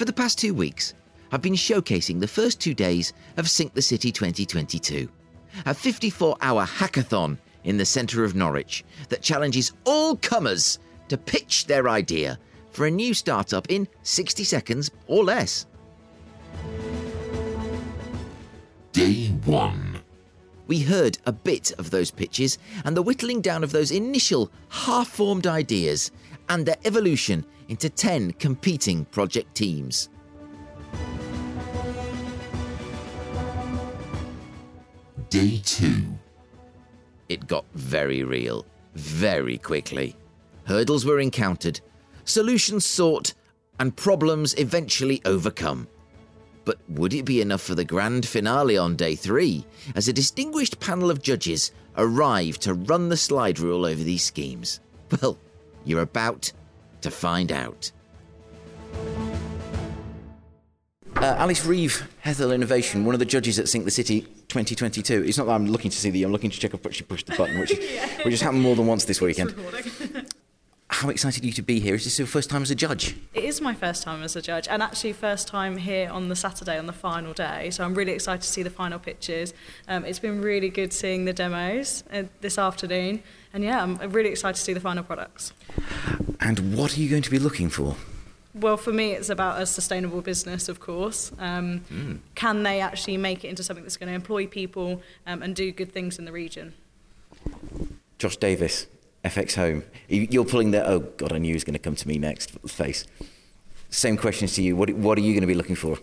For the past two weeks, I've been showcasing the first two days of Sync the City 2022, a 54 hour hackathon in the centre of Norwich that challenges all comers to pitch their idea for a new startup in 60 seconds or less. Day 1. We heard a bit of those pitches and the whittling down of those initial half formed ideas and their evolution into 10 competing project teams. Day 2. It got very real, very quickly. Hurdles were encountered, solutions sought, and problems eventually overcome. But would it be enough for the grand finale on day three, as a distinguished panel of judges arrived to run the slide rule over these schemes? Well, you're about to find out. Uh, Alice Reeve, Hethel Innovation, one of the judges at Sync the City 2022. It's not that I'm looking to see the, I'm looking to check if she pushed the button, which, yeah. which has happened more than once this weekend. How excited are you to be here? Is this your first time as a judge? It is my first time as a judge, and actually first time here on the Saturday on the final day. So I'm really excited to see the final pictures. Um, it's been really good seeing the demos uh, this afternoon, and yeah, I'm really excited to see the final products. And what are you going to be looking for? Well, for me, it's about a sustainable business, of course. Um, mm. Can they actually make it into something that's going to employ people um, and do good things in the region? Josh Davis, FX Home. You're pulling the, oh God, I knew he was going to come to me next face. Same questions to you. What, what are you going to be looking for?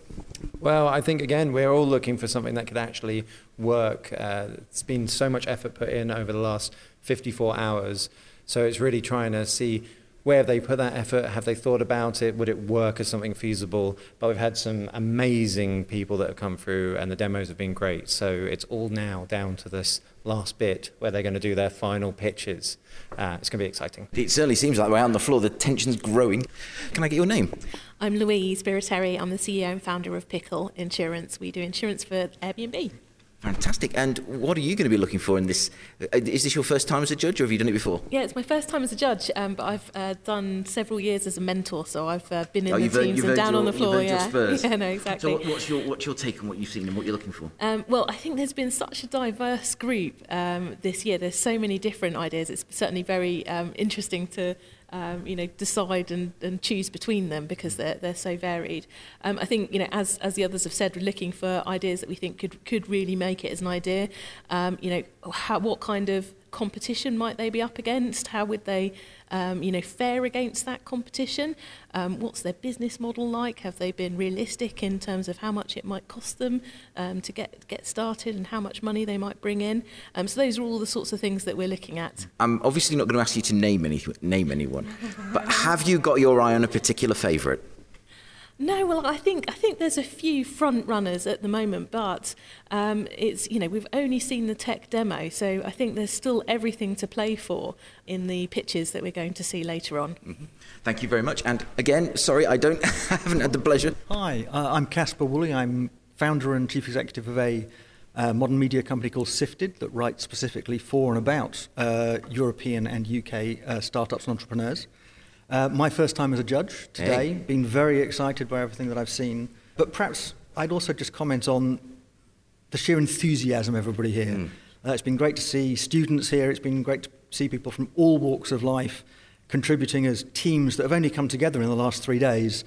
Well, I think, again, we're all looking for something that could actually work. Uh, it's been so much effort put in over the last 54 hours. So it's really trying to see where have they put that effort? Have they thought about it? Would it work as something feasible? But we've had some amazing people that have come through, and the demos have been great. So it's all now down to this last bit where they're going to do their final pitches. Uh, it's going to be exciting. It certainly seems like we're out on the floor. The tension's growing. Can I get your name? I'm Louise Biriteri. I'm the CEO and founder of Pickle Insurance. We do insurance for Airbnb. Fantastic. And what are you going to be looking for in this? Uh, is this your first time as a judge, or have you done it before? Yeah, it's my first time as a judge, um, but I've uh, done several years as a mentor, so I've uh, been in oh, the teams and down your, on the floor. yeah. yeah, no, exactly. So, what, what's your what's your take on what you've seen and what you're looking for? Um, well, I think there's been such a diverse group um, this year. There's so many different ideas. It's certainly very um, interesting to um, you know, decide and, and choose between them because they're, they're so varied. Um, I think, you know, as, as the others have said, we're looking for ideas that we think could, could really make it as an idea. Um, you know, how, what kind of competition might they be up against? How would they, um, you know, fare against that competition? Um, what's their business model like? Have they been realistic in terms of how much it might cost them um, to get get started and how much money they might bring in? Um, so those are all the sorts of things that we're looking at. I'm obviously not going to ask you to name any name anyone, but have you got your eye on a particular favourite? No, well, I think I think there's a few front runners at the moment, but um, it's you know we've only seen the tech demo, so I think there's still everything to play for in the pitches that we're going to see later on. Mm-hmm. Thank you very much. And again, sorry, I don't haven't had the pleasure. Hi, uh, I'm Casper Woolley. I'm founder and chief executive of a uh, modern media company called Sifted that writes specifically for and about uh, European and UK uh, startups and entrepreneurs. Uh, my first time as a judge today, hey. been very excited by everything that I've seen. But perhaps I'd also just comment on the sheer enthusiasm everybody here. Mm. Uh, it's been great to see students here. It's been great to see people from all walks of life contributing as teams that have only come together in the last three days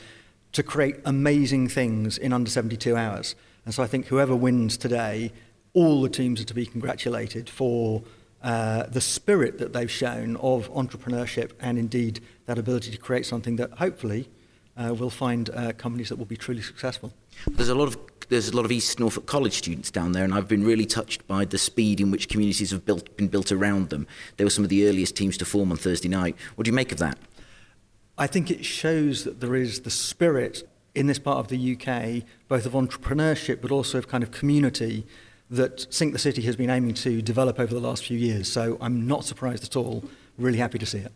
to create amazing things in under 72 hours. And so I think whoever wins today, all the teams are to be congratulated for uh, the spirit that they've shown of entrepreneurship and indeed that ability to create something that hopefully uh, will find uh, companies that will be truly successful. There's a lot of there's a lot of East Norfolk College students down there, and I've been really touched by the speed in which communities have built, been built around them. They were some of the earliest teams to form on Thursday night. What do you make of that? I think it shows that there is the spirit in this part of the UK, both of entrepreneurship but also of kind of community, that Sync the City has been aiming to develop over the last few years. So I'm not surprised at all. Really happy to see it.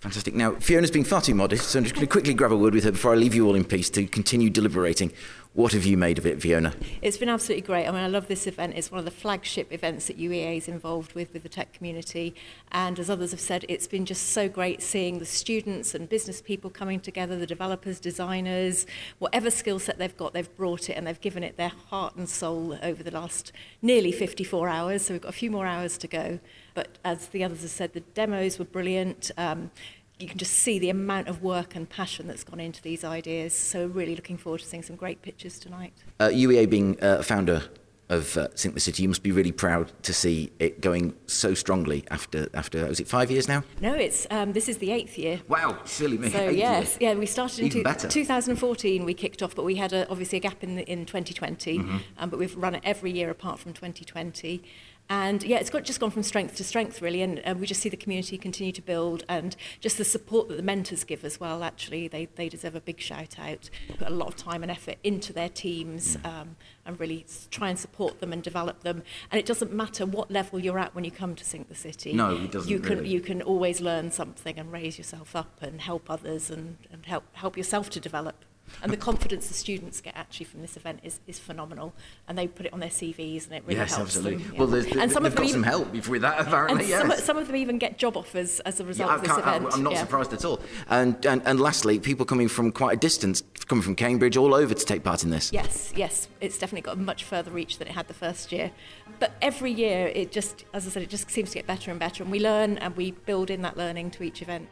Fantastic. Now, Fiona's been far too modest, so I'm just going to quickly grab a word with her before I leave you all in peace to continue deliberating. What have you made of it, Fiona? It's been absolutely great. I mean, I love this event. It's one of the flagship events that UEA is involved with with the tech community. And as others have said, it's been just so great seeing the students and business people coming together, the developers, designers, whatever skill set they've got, they've brought it and they've given it their heart and soul over the last nearly 54 hours. So we've got a few more hours to go. But as the others have said, the demos were brilliant. Um, you can just see the amount of work and passion that's gone into these ideas. So really looking forward to seeing some great pictures tonight. Uh, UEA being uh, founder of uh, Sync the City, you must be really proud to see it going so strongly after, after was it five years now? No, it's um, this is the eighth year. Wow, silly me. So yes, years. yeah, we started in two, 2014. We kicked off, but we had a, obviously a gap in the, in 2020. Mm-hmm. Um, but we've run it every year apart from 2020. And yeah, it's got just gone from strength to strength really, and uh, we just see the community continue to build, and just the support that the mentors give as well. Actually, they they deserve a big shout out. Put a lot of time and effort into their teams, um, and really try and support them and develop them. And it doesn't matter what level you're at when you come to Sync the City. No, it doesn't You can really. you can always learn something and raise yourself up and help others and, and help help yourself to develop. And the confidence the students get actually from this event is, is phenomenal. And they put it on their CVs and it really yes, helps absolutely. them. yeah. Well, there's, and some they've of them got some even, help with that, apparently. some, yes. some of them even get job offers as a result Yeah, of this can't- event. I'm not yeah. surprised at all. And, and and lastly, people coming from quite a distance, coming from Cambridge, all over to take part in this. Yes, yes, it's definitely got a much further reach than it had the first year. But every year, it just, as I said, it just seems to get better and better, and we learn and we build in that learning to each event.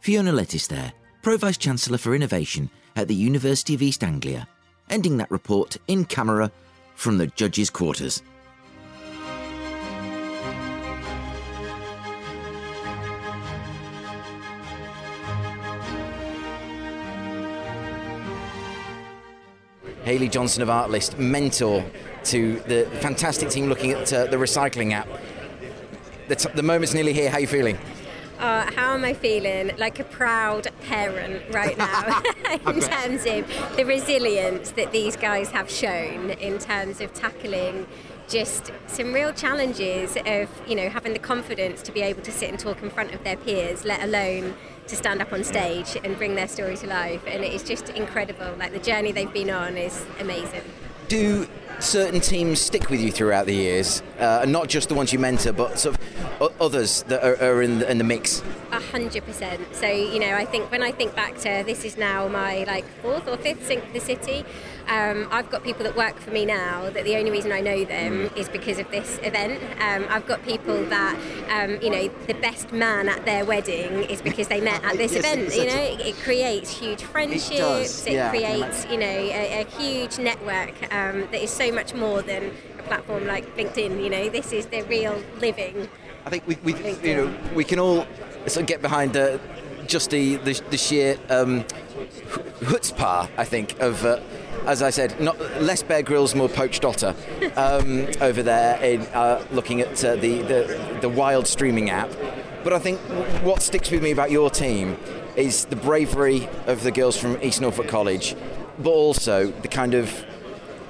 Fiona Lettice there, Pro Vice Chancellor for Innovation at the University of East Anglia, ending that report in camera from the judges' quarters. Haley Johnson of Artlist, mentor to the fantastic team looking at uh, the recycling app. The, t- the moment's nearly here. How are you feeling? Uh, how am I feeling? Like a proud parent right now, in terms of the resilience that these guys have shown in terms of tackling just some real challenges of you know having the confidence to be able to sit and talk in front of their peers, let alone to stand up on stage and bring their story to life. And it is just incredible. Like the journey they've been on is amazing. do certain teams stick with you throughout the years, uh, and not just the ones you mentor, but sort of others that are, are in, the, in the mix? A hundred percent. So you know, I think when I think back to this is now my like fourth or fifth Sync the City. Um, I've got people that work for me now that the only reason I know them is because of this event. Um, I've got people that um, you know the best man at their wedding is because they met at this Yes, event. You know, it, it creates huge friendships. It, yeah, I can creates you know a, a huge network um, that is so much more than a platform like LinkedIn. You know, this is the real living. I think we, we you know, we can all sort of get behind uh, just the, the, the sheer um, chutzpah, I think, of. Uh, as I said, not less Bear Grylls, more poached otter um, over there in uh, looking at uh, the, the the wild streaming app. But I think what sticks with me about your team is the bravery of the girls from East Norfolk College, but also the kind of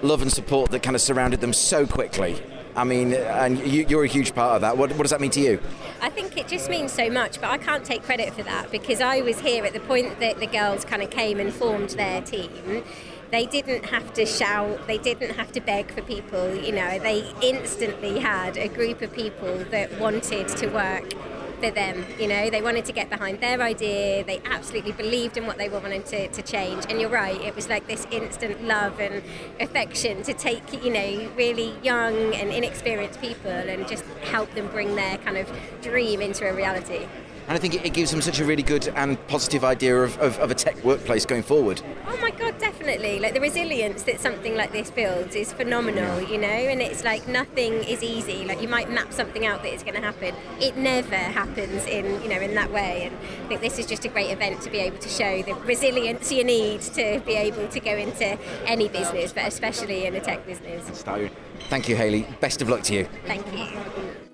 love and support that kind of surrounded them so quickly. I mean, and you, you're a huge part of that. What, what does that mean to you? I think it just means so much, but I can't take credit for that because I was here at the point that the girls kind of came and formed their team. They didn't have to shout, they didn't have to beg for people, you know, they instantly had a group of people that wanted to work for them, you know, they wanted to get behind their idea, they absolutely believed in what they wanted to, to change. And you're right, it was like this instant love and affection to take, you know, really young and inexperienced people and just help them bring their kind of dream into a reality. And I think it, it gives them such a really good and positive idea of, of, of a tech workplace going forward. Oh my god, definitely. Like the resilience that something like this builds is phenomenal, you know, and it's like nothing is easy. Like you might map something out that it's going to happen. It never happens in, you know, in that way. And I think this is just a great event to be able to show the resilience you need to be able to go into any business, but especially in a tech business. Thank you, Haley. Best of luck to you. Thank you.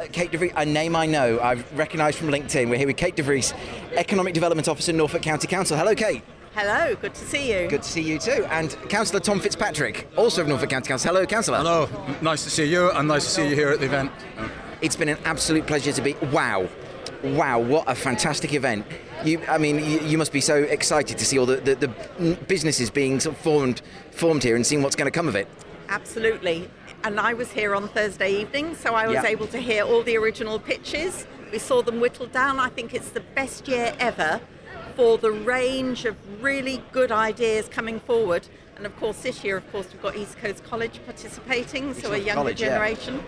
Uh, Kate DeVries, a name I know, I've recognised from LinkedIn. We're here with Kate DeVries, Economic Development Officer, Norfolk County Council. Hello, Kate. Hello, good to see you. Good to see you too. And Councillor Tom Fitzpatrick, also of Norfolk County Council. Hello, Councillor. Hello, nice to see you and nice to see you here at the event. It's been an absolute pleasure to be. Wow. Wow, what a fantastic event! You, I mean, you, you must be so excited to see all the, the, the businesses being sort of formed formed here and seeing what's going to come of it. Absolutely. And I was here on Thursday evening, so I was Yeah. able to hear all the original pitches. We saw them whittled down. I think it's the best year ever for the range of really good ideas coming forward. And of course, this year, of course, we've got East Coast College participating, so a younger College, yeah. generation.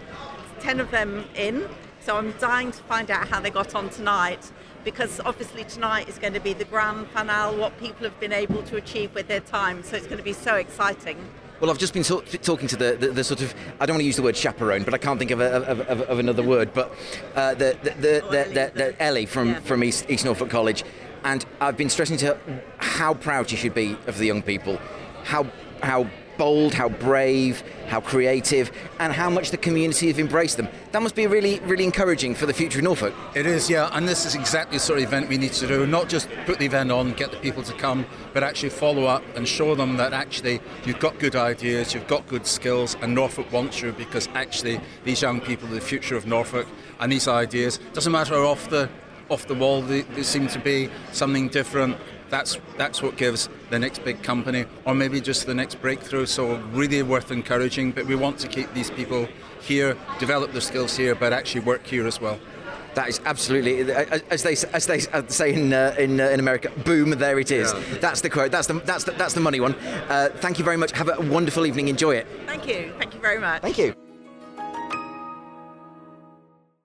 10 of them in. So I'm dying to find out how they got on tonight because obviously tonight is going to be the grand finale, what people have been able to achieve with their time. So it's going to be so exciting. Well, I've just been talk- talking to the, the, the sort of I don't want to use the word chaperone, but I can't think of, a, of, of, of another word. But uh, the, the, the, the, the, the Ellie from, Yeah. from East, East Norfolk College, and I've been stressing to her how proud she should be of the young people, how how bold, how brave, how creative, and how much the community have embraced them. That must be really really encouraging for the future of Norfolk. It is, yeah, and this is exactly the sort of event we need to do. Not just put the event on, get the people to come, but actually follow up and show them that actually you've got good ideas, you've got good skills, and Norfolk wants you because actually these young people are the future of Norfolk, and these ideas doesn't matter how off the off the wall they, they seem to be something different. That's that's what gives the next big company, or maybe just the next breakthrough. So really worth encouraging. But we want to keep these people here, develop their skills here, but actually work here as well. That is absolutely, as they as they say in uh, in, uh, in America, boom! There it is. That's the quote. That's the that's the, that's the money one. Uh, thank you very much. Have a wonderful evening. Enjoy it. Thank you. Thank you very much. Thank you.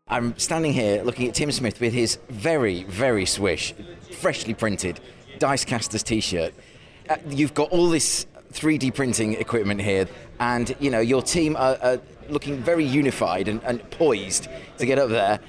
I'm standing here looking at Tim Smith with his very, very swish, freshly printed Dicecasters t-shirt. Uh, you've got all this 3D printing equipment here, and you know your team are, are looking very unified and, and poised to get up there.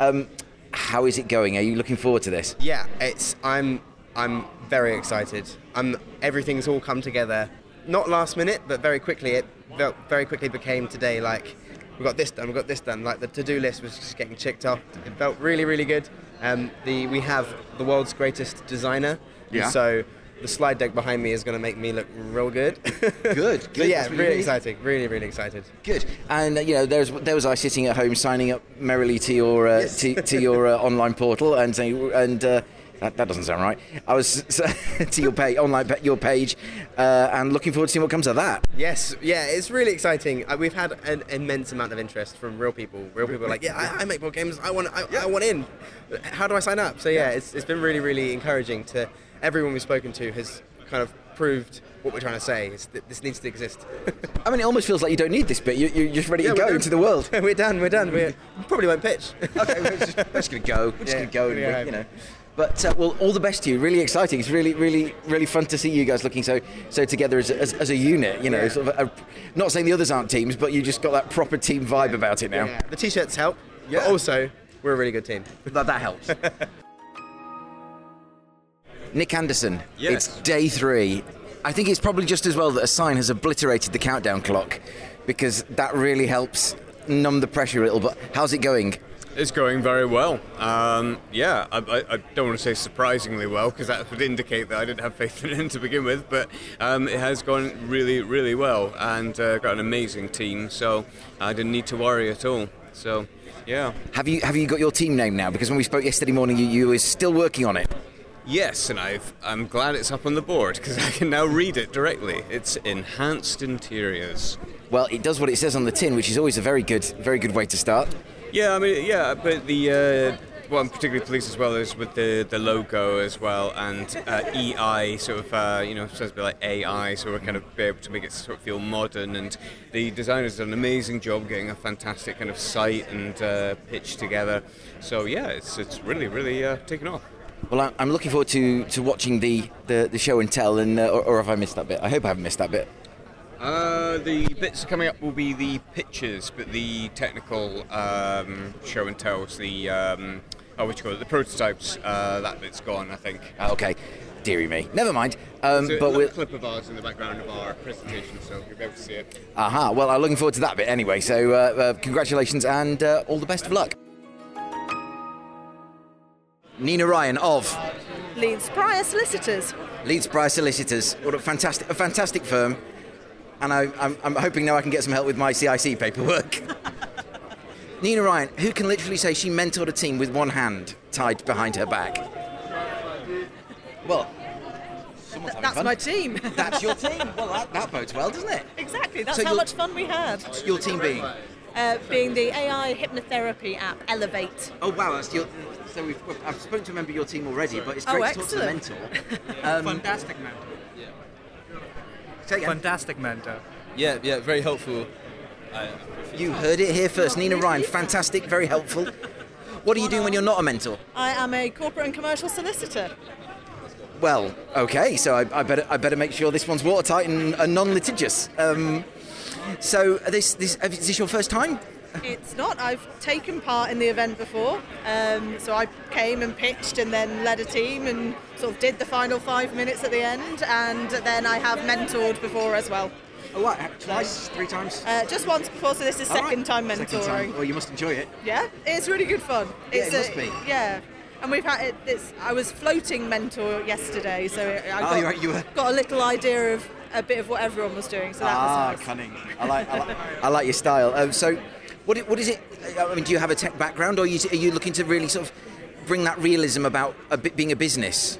Um, how is it going? Are you looking forward to this? Yeah, it's I'm I'm very excited. I'm everything's all come together. Not last minute, but very quickly. It ve- very quickly became today. Like we got this done, we got this done. Like the to-do list was just getting checked off. It felt really, really good. Um, the we have the world's greatest designer. Yeah. So the slide deck behind me is going to make me look real good. Good, good, yeah, that's what you really exciting. Really, really excited. Good. And uh, you know, there's there was I sitting at home signing up merrily to your uh, to, to your uh, online portal and saying and. Uh, that, that doesn't sound right. I was to your page, online your page, uh, and looking forward to seeing what comes of that. Yes, yeah, it's really exciting. Uh, we've had an immense amount of interest from real people. Real people are like, yeah, I, I make board games. I want, I, I want in. How do I sign up? So yeah, it's, it's been really, really encouraging. To everyone we've spoken to has kind of proved what we're trying to say. Is that this needs to exist. I mean, it almost feels like you don't need this bit. You, you're just ready Yeah, to go into the world. we're done. We're done. We're, we probably won't pitch. okay, we're just, just going to go. We're just Yeah, going to go, and yeah. you know. But uh, well, all the best to you. Really exciting. It's really, really, really fun to see you guys looking so so together as, as, as a unit. You know, Yeah. sort of a, not saying the others aren't teams, but you just got that proper team vibe about it now. Yeah, the t-shirts help. Yeah. But also, we're a really good team. That, that helps. Nick Anderson. Yes. It's day three. I think it's probably just as well that a sign has obliterated the countdown clock because that really helps numb the pressure a little. But how's it going? It's going very well. Um, yeah, I, I, I don't want to say surprisingly well because that would indicate that I didn't have faith in it to begin with. But um, it has gone really, really well, and uh, got an amazing team. So I didn't need to worry at all. So yeah. Have you have you got your team name now? Because when we spoke yesterday morning, you, you were still working on it. Yes, and I've, I'm glad it's up on the board because I can now read it directly. It's enhanced interiors. Well, it does what it says on the tin, which is always a very good, very good way to start. Yeah, I mean, yeah, but the uh, what I'm particularly pleased as well is with the, the logo as well, and uh, EI sort of uh, you know supposed to be like AI, so we're kind of be able to make it sort of feel modern. And the designers done an amazing job getting a fantastic kind of site and uh, pitch together. So yeah, it's it's really really uh, taken off. Well, I'm looking forward to, to watching the, the, the show and tell, and uh, or, or have I missed that bit? I hope I haven't missed that bit. Uh, the bits coming up will be the pictures, but the technical um, show and tells, the um, oh, what you call it, the prototypes, uh, that bit's gone, I think. Ah, Okay, dearie me. Never mind. Um, a but little we'll. clip of ours in the background of our presentation, so you'll be able to see it. Aha. Well, I'm looking forward to that bit anyway. So, uh, uh, congratulations and uh, all the best of luck. Nina Ryan of Leathes Prior Solicitors. Leathes Price Solicitors. What a fantastic, a fantastic firm. And I, I'm, I'm hoping now I can get some help with my CIC paperwork. Nina Ryan, who can literally say she mentored a team with one hand tied behind her back. Well, That's fun. my team. That's your team. Well, that, that bodes well, doesn't it? exactly. That's So how you'll- much fun we had. Your team being. Uh, being the AI hypnotherapy app Elevate. Oh wow, that's your. So we've, I've spoken to a member of your team already, but it's Oh, great to talk to the excellent. mentor. Um, Fantastic mentor. Say again. Fantastic mentor. Yeah, yeah, very helpful. You heard it here first. Nina Ryan, fantastic, very helpful. What are you doing when you're not a mentor? I am a corporate and commercial solicitor. Well, okay, so I, I better I better make sure this one's watertight and, and non-litigious. Um, so this this is this your first time? It's not. I've taken part in the event before. Um, so I came and pitched and then led a team and sort of did the final five minutes at the end. And then I have mentored before as well. Oh, what? Twice, three times? Uh, just once before, so this is All right. second time mentoring. Second time. Well, you must enjoy it. Yeah, it's really good fun. Yeah, It's it must be. Yeah, and we've had it. It's, I was floating mentor yesterday, so I Oh, got, you're right, you were. got a little idea of a bit of what everyone was doing. So that ah, was nice. cunning. I like, I like, I like your style. Um, so, what, what is it? I mean, do you have a tech background, or are you, are you looking to really sort of bring that realism about a bit being a business?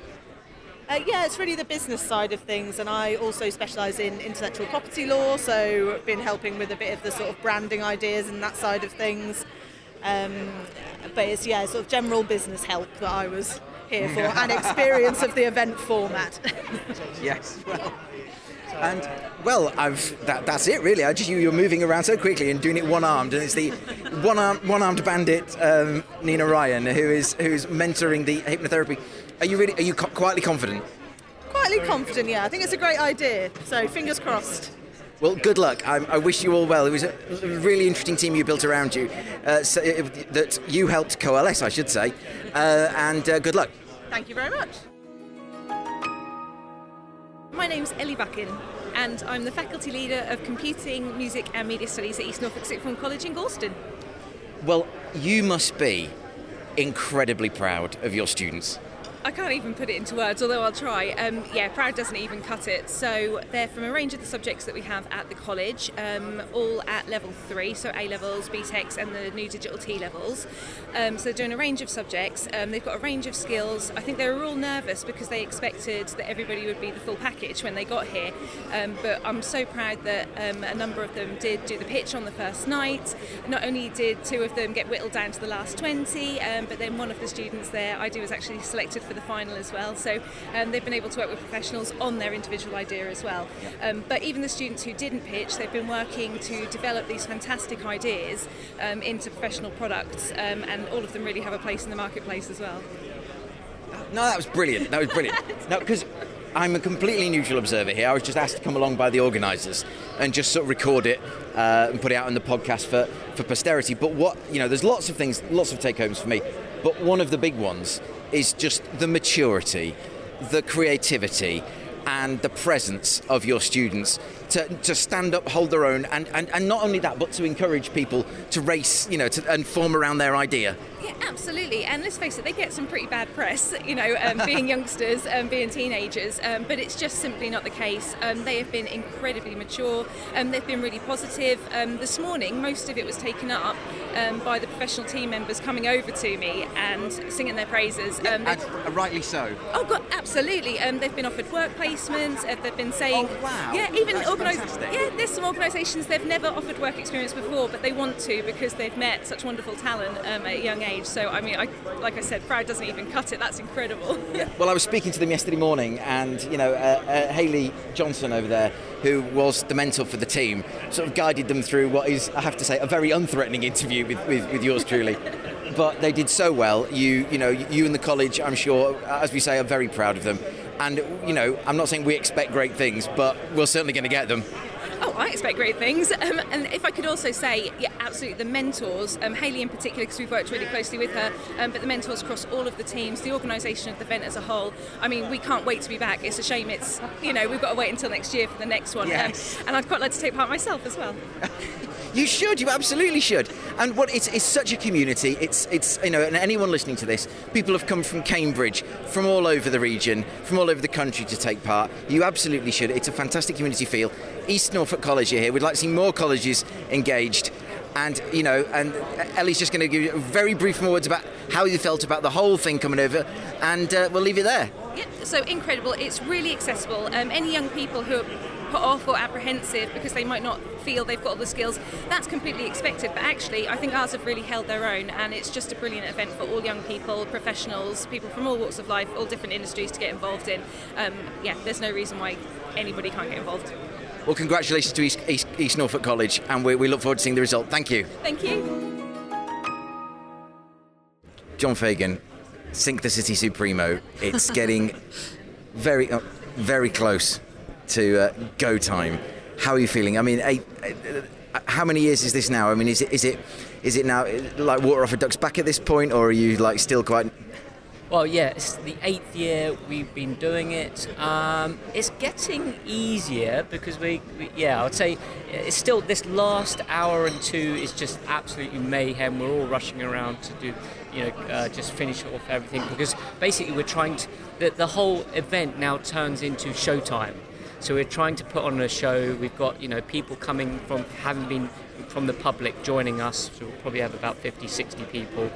Uh, yeah, it's really the business side of things, and I also specialise in intellectual property law, so been helping with a bit of the sort of branding ideas and that side of things. Um, but it's yeah, sort of general business help that I was here for, and experience of the event format. Yes. Well. And well, I've that, that's it really. I just you, you're moving around so quickly and doing it one-armed, and it's the one-armed one-armed bandit um, Nina Ryan who is who's mentoring the hypnotherapy. Are you really? Are you co- quietly confident? Quietly confident, yeah. I think it's a great idea. So fingers crossed. Well, good luck. I, I wish you all well. It was a really interesting team you built around you, uh, so, that you helped coalesce, I should say. Uh, and uh, good luck. Thank you very much. My name's Ellie Buckin, and I'm the faculty leader of Computing, Music and Media Studies at East Norfolk Sixth Form College in Gorleston. Well, you must be incredibly proud of your students. I can't even put it into words, although I'll try. Um, yeah, proud doesn't even cut it. So they're from a range of the subjects that we have at the college, um, all at level three, so A levels, BTECs, and the new digital T levels. Um, so they're doing a range of subjects. Um, they've got a range of skills. I think they were all nervous because they expected that everybody would be the full package when they got here. Um, but I'm so proud that um, a number of them did do the pitch on the first night. Not only did two of them get whittled down to the last 20, um, but then one of the students there, I do, was actually selected for the final as well. So um, they've been able to work with professionals on their individual idea as well. Um, but even the students who didn't pitch, they've been working to develop these fantastic ideas um, into professional products, um, and all of them really have a place in the marketplace as well. No, that was brilliant. That was brilliant. no, because I'm a completely neutral observer here. I was just asked to come along by the organisers and just sort of record it uh, and put it out on the podcast for, for posterity. But what, you know, there's lots of things, lots of take homes for me. But one of the big ones is just the maturity, the creativity, and the presence of your students to, to stand up, hold their own, and, and, and not only that, but to encourage people to race, you know, to, and form around their idea. Yeah, absolutely. And let's face it, they get some pretty bad press, you know, um, being youngsters, um, being teenagers. Um, but it's just simply not the case. Um, they have been incredibly mature. Um, they've been really positive. Um, this morning, most of it was taken up um, by the professional team members coming over to me and singing their praises. Um, And rightly so. Oh God, absolutely. Um, they've been offered work placements. Uh, they've been saying, oh, wow. yeah, even Fantastic. Yeah, there's some organisations they've never offered work experience before, but they want to because they've met such wonderful talent um, at a young age. So I mean, I, like I said, proud doesn't even cut it. That's incredible. Well, I was speaking to them yesterday morning, and you know, uh, uh, Haley Johnson over there, who was the mentor for the team, sort of guided them through what is, I have to say, a very unthreatening interview with, with, with yours truly. But they did so well. You, you know, you and the college, I'm sure, as we say, are very proud of them. And you know, I'm not saying we expect great things, but we're certainly going to get them. Oh, I expect great things. Um, and if I could also say, yeah, absolutely, the mentors, um, Hayley in particular, because we've worked really closely with her, um, but the mentors across all of the teams, the organisation of the event as a whole. I mean, we can't wait to be back. It's a shame it's, you know, we've got to wait until next year for the next one. Yes. Um, and I'd quite like to take part myself as well. You should. You absolutely should. And what it's, it's such a community. It's it's you know, and anyone listening to this, people have come from Cambridge, from all over the region, from all over the country to take part. You absolutely should. It's a fantastic community feel. East Norfolk College are here. We'd like to see more colleges engaged. And, you know, and Ellie's just going to give you very brief words about how you felt about the whole thing coming over, and uh, we'll leave it there. Yeah, so incredible. It's really accessible. Um, any young people who are put off or apprehensive because they might not feel they've got all the skills, that's completely expected. But actually, I think ours have really held their own, and it's just a brilliant event for all young people, professionals, people from all walks of life, all different industries to get involved in. Um, yeah, there's no reason why anybody can't get involved. Well, congratulations to East, East, East Norfolk College, and we, we look forward to seeing the result. Thank you. Thank you. John Fagan, Sync the City Supremo. It's getting very, uh, very close to uh, go time. How are you feeling? I mean, eight, uh, how many years is this now? I mean, is it is it is it now like water off a duck's back at this point, or are you like still quite? Well, yeah, it's the eighth year we've been doing it. Um, it's getting easier because we, we, yeah, I would say it's still this last hour and two is just absolutely mayhem. We're all rushing around to do, you know, uh, just finish off everything because basically we're trying to. The, the whole event now turns into showtime. So we're trying to put on a show. We've got you know people coming from having been from the public joining us. So we'll probably have about 50, 60 people.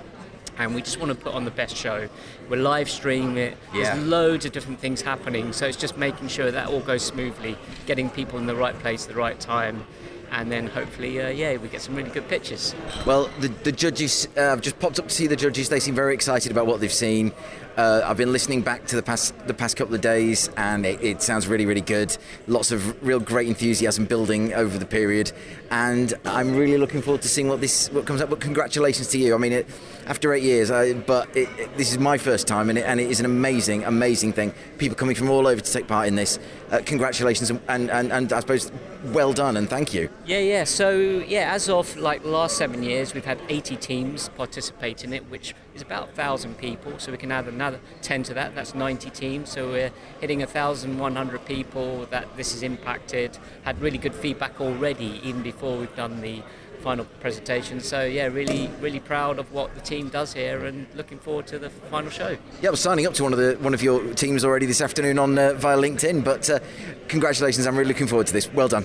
And we just want to put on the best show. We're live streaming it. Yeah. There's loads of different things happening. So it's just making sure that all goes smoothly, getting people in the right place at the right time, and then hopefully, uh, yeah, we get some really good pictures. Well, the, the judges, uh, I've just popped up to see the judges. They seem very excited about what they've seen. Uh, I've been listening back to the past the past couple of days, and it, it, sounds really, really good. Lots of real great enthusiasm building over the period, and I'm really looking forward to seeing what this what comes up. But congratulations to you. I mean, it, after eight years, I, but it, this is my first time, and it, and it is an amazing, amazing thing. People coming from all over to take part in this. Uh, congratulations, and, and, and, and I suppose well done, and thank you. Yeah, yeah. So yeah, as of like last seven years, we've had 80 teams participate in it, which is about thousand people. So we can add another 10 to that. That's 90 teams. So we're hitting 1,100 people that this has impacted. Had really good feedback already, even before we've done the final presentation. So yeah, really, really proud of what the team does here, and looking forward to the final show. Yeah, was signing up to one of the one of your teams already this afternoon on uh, via LinkedIn. But uh, congratulations! I'm really looking forward to this. Well done.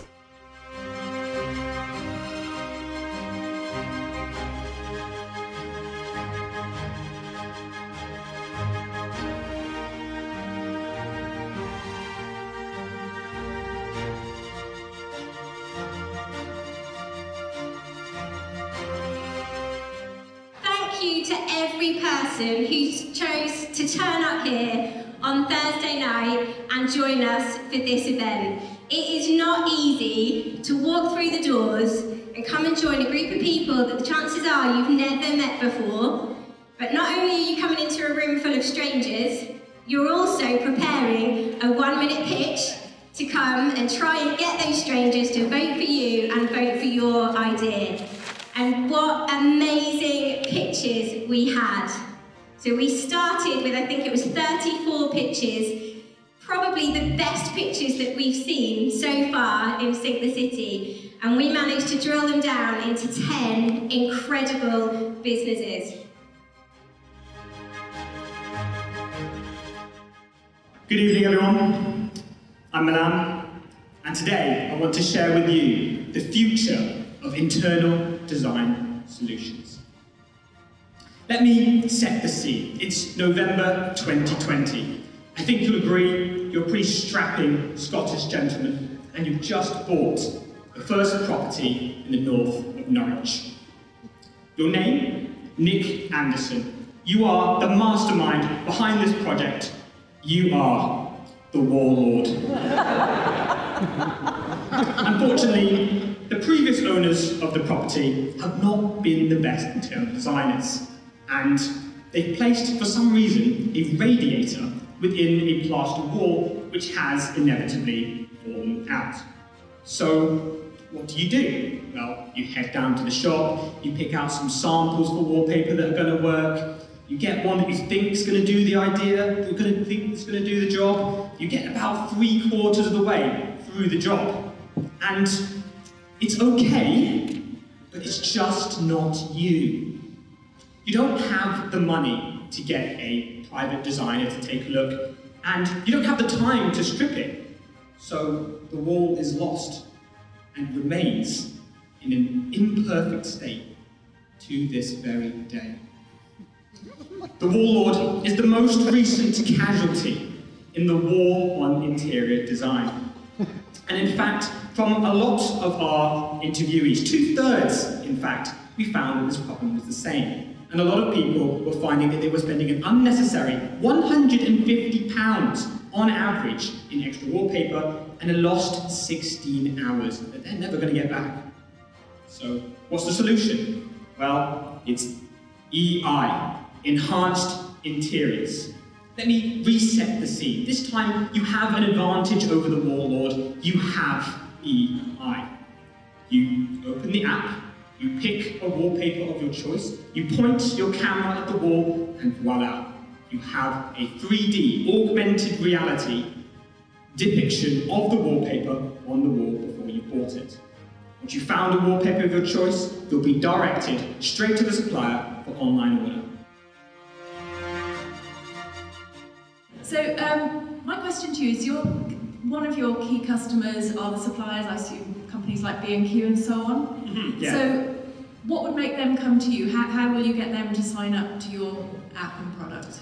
Join us for this event. It is not easy to walk through the doors and come and join a group of people that the chances are you've never met before. But not only are you coming into a room full of strangers, you're also preparing a one minute pitch to come and try and get those strangers to vote for you and vote for your idea. And what amazing pitches we had. So we started with, I think it was 34 pitches, probably the best pictures that we've seen so far in Sync the City. And we managed to drill them down into 10 incredible businesses. Good evening, everyone. I'm Milan, and today I want to share with you the future of internal design solutions. Let me set the scene. It's November 2020. I think you'll agree you're a pretty strapping Scottish gentleman, and you've just bought the first property in the north of Norwich. Your name? Nick Anderson. You are the mastermind behind this project. You are the warlord. Unfortunately, the previous owners of the property have not been the best interior designers, and they've placed, for some reason, a radiator within a plaster wall which has inevitably fallen out. So, what do you do? Well, you head down to the shop, you pick out some samples for wallpaper that are going to work, you get one that you think is going to do the idea, you're going to think it's going to do the job, you get about three quarters of the way through the job. And it's okay, but it's just not you. You don't have the money to get a private designer to take a look, and you don't have the time to strip it. So the wall is lost and remains in an imperfect state to this very day. The Warlord is the most recent casualty in the war on interior design. And in fact, from a lot of our interviewees, two thirds, in fact, we found that this problem was the same. And a lot of people were finding that they were spending an unnecessary £150 on average in extra wallpaper and a lost 16 hours that they're never going to get back. So, what's the solution? Well, it's EI, Enhanced Interiors. Let me reset the scene. This time, you have an advantage over the warlord. You have EI. You open the app, you pick a wallpaper of your choice, you point your camera at the wall, and voila, you have a 3D augmented reality depiction of the wallpaper on the wall before you bought it. Once you found a wallpaper of your choice, you'll be directed straight to the supplier for online order. So, um, my question to you is: Your one of your key customers are the suppliers. I assume companies like B and Q and so on. Mm-hmm, yeah. So, what would make them come to you? How, how will you get them to sign up to your app and product?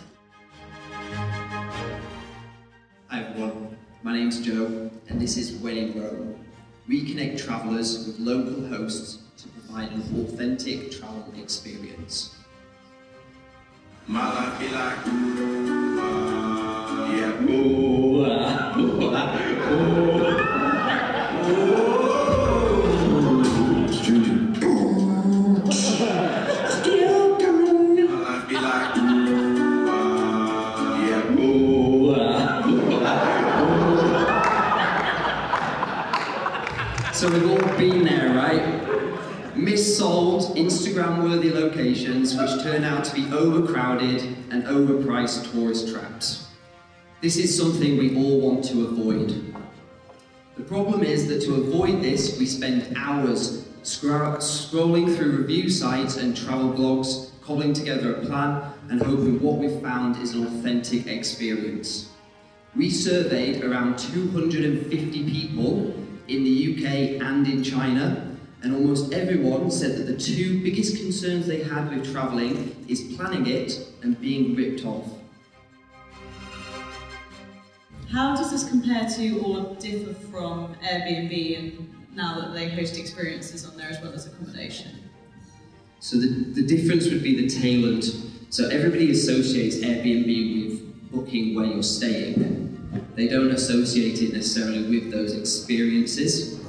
Hi everyone, my name's Joe, and this is When in Rome. We connect travellers with local hosts to provide an authentic travel experience. My life been there, right? Missold, Instagram worthy locations which turn out to be overcrowded and overpriced tourist traps. This is something we all want to avoid. The problem is that to avoid this, we spend hours scrolling through review sites and travel blogs, cobbling together a plan, and hoping what we've found is an authentic experience. We surveyed around 250 people in the UK and in China, and almost everyone said that the two biggest concerns they had with travelling is planning it and being ripped off. How does this compare to or differ from Airbnb and now that they host experiences on there as well as accommodation? So the, the difference would be the tailored. So everybody associates Airbnb with booking where you're staying. They don't associate it necessarily with those experiences.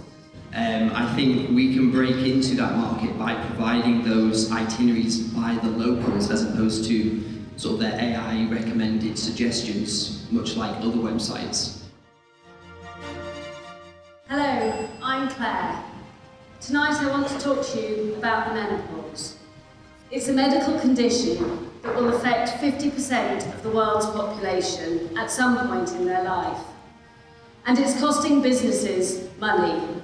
Um, I think we can break into that market by providing those itineraries by the locals as opposed to sort of their AI recommended suggestions, much like other websites. Hello, I'm Claire. Tonight I want to talk to you about the menopause. It's a medical condition that will affect 50% of the world's population at some point in their life. And it's costing businesses money.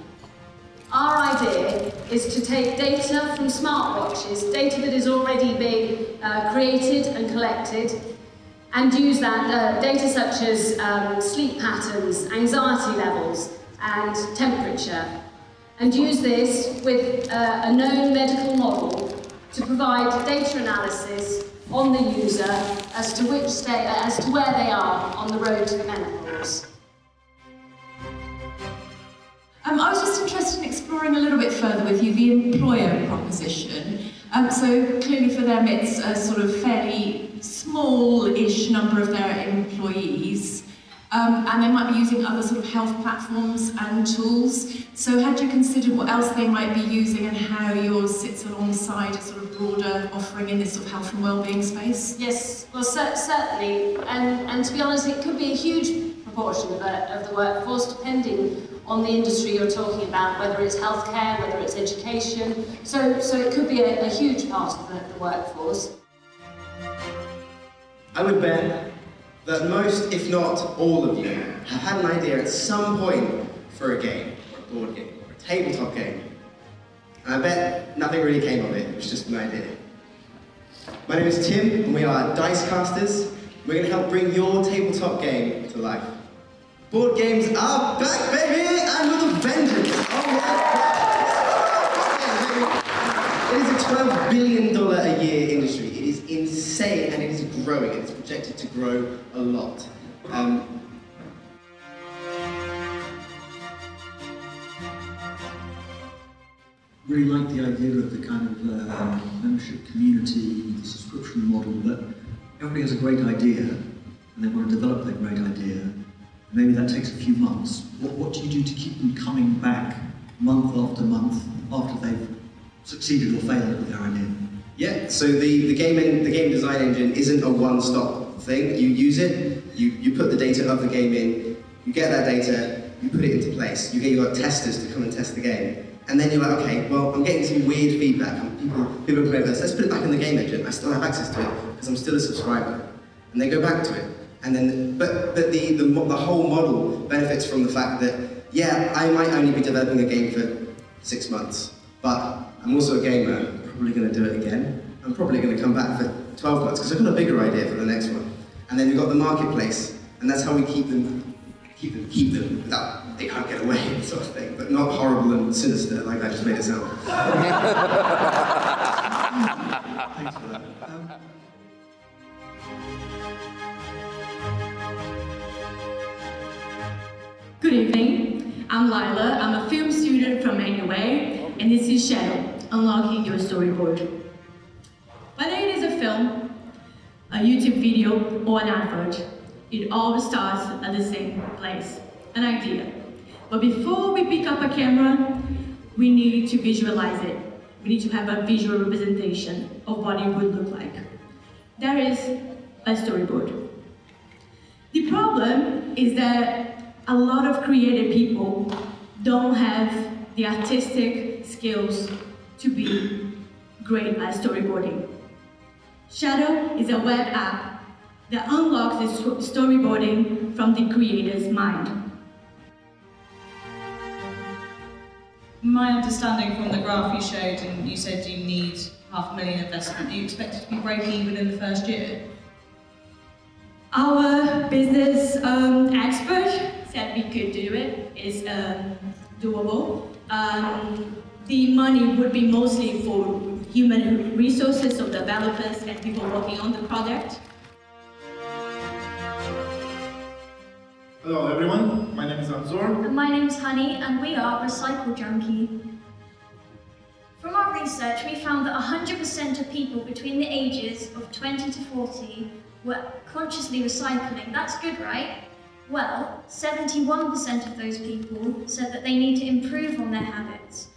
Our idea is to take data from smartwatches, data that is already being uh, created and collected, and use that uh, data such as um, sleep patterns, anxiety levels, and temperature, and use this with uh, a known medical model to provide data analysis on the user as to which state, as to where they are on the road to menopause. Um, I was just interested in exploring a little bit further with you the employer proposition. Um, so clearly for them it's a sort of fairly small-ish number of their employees. Um, and they might be using other sort of health platforms and tools. So had you considered what else they might be using and how yours sits alongside a sort of broader offering in this sort of health and well-being space? Yes, well, cer- certainly, and, and to be honest, it could be a huge proportion of the, of the workforce, depending on the industry you're talking about, whether it's healthcare, whether it's education. So, so it could be a, a huge part of the, the workforce. I would bet that most, if not all of you, have had an idea at some point for a game, or a board game, or a tabletop game. And I bet nothing really came of it, it was just an idea. My name is Tim, and we are Dice Casters. We're going to help bring your tabletop game to life. Board games are back, baby, and with a vengeance! Oh my God! billion dollar a year industry. It is insane and it is growing. It's projected to grow a lot. Um, really like the idea of the kind of uh, membership community, the subscription model, but everybody has a great idea and they want to develop their great idea. Maybe that takes a few months. What, what do you do to keep them coming back month after month after they've succeeded or failed with their idea? Yeah, so the, the game the game design engine isn't a one-stop thing. You use it, you, you put the data of the game in, you get that data, you put it into place. You get your testers to come and test the game. And then you're like, okay, well, I'm getting some weird feedback. And people, people are playing this. Let's put it back in the game engine. I still have access to it because I'm still a subscriber. And they go back to it. And then, but, but the, the, the whole model benefits from the fact that, yeah, I might only be developing a game for six months, but I'm also a gamer. Probably going to do it again. I'm probably going to come back for 12 months because I've got a bigger idea for the next one. And then we've got the marketplace, and that's how we keep them, keep them, keep them without they can't get away, sort of thing, but not horrible and sinister like I just made it sound. Thanks for that. Um, Good evening. I'm Lila. I'm a film student from NUA, and this is Shadow, Unlocking Your Storyboard. Whether it is a film, a YouTube video, or an advert, it all starts at the same place, an idea. But before we pick up a camera, we need to visualize it. We need to have a visual representation of what it would look like. There is a storyboard. The problem is that a lot of creative people don't have the artistic skills to be great at storyboarding. Shadow is a web app that unlocks the storyboarding from the creator's mind. My understanding from the graph you showed, and you said you need half a million investment, you expect it to be break even in the first year? Our business um, expert said we could do it. It's um, doable. Um, the money would be mostly for human resources, so developers and people working on the project. Hello everyone, my name is Anzor. And my name is Honey, and we are Recycle Junkie. From our research, we found that 100% of people between the ages of 20 to 40 were consciously recycling. That's good, right? Well, 71% of those people said that they need to improve on their habits.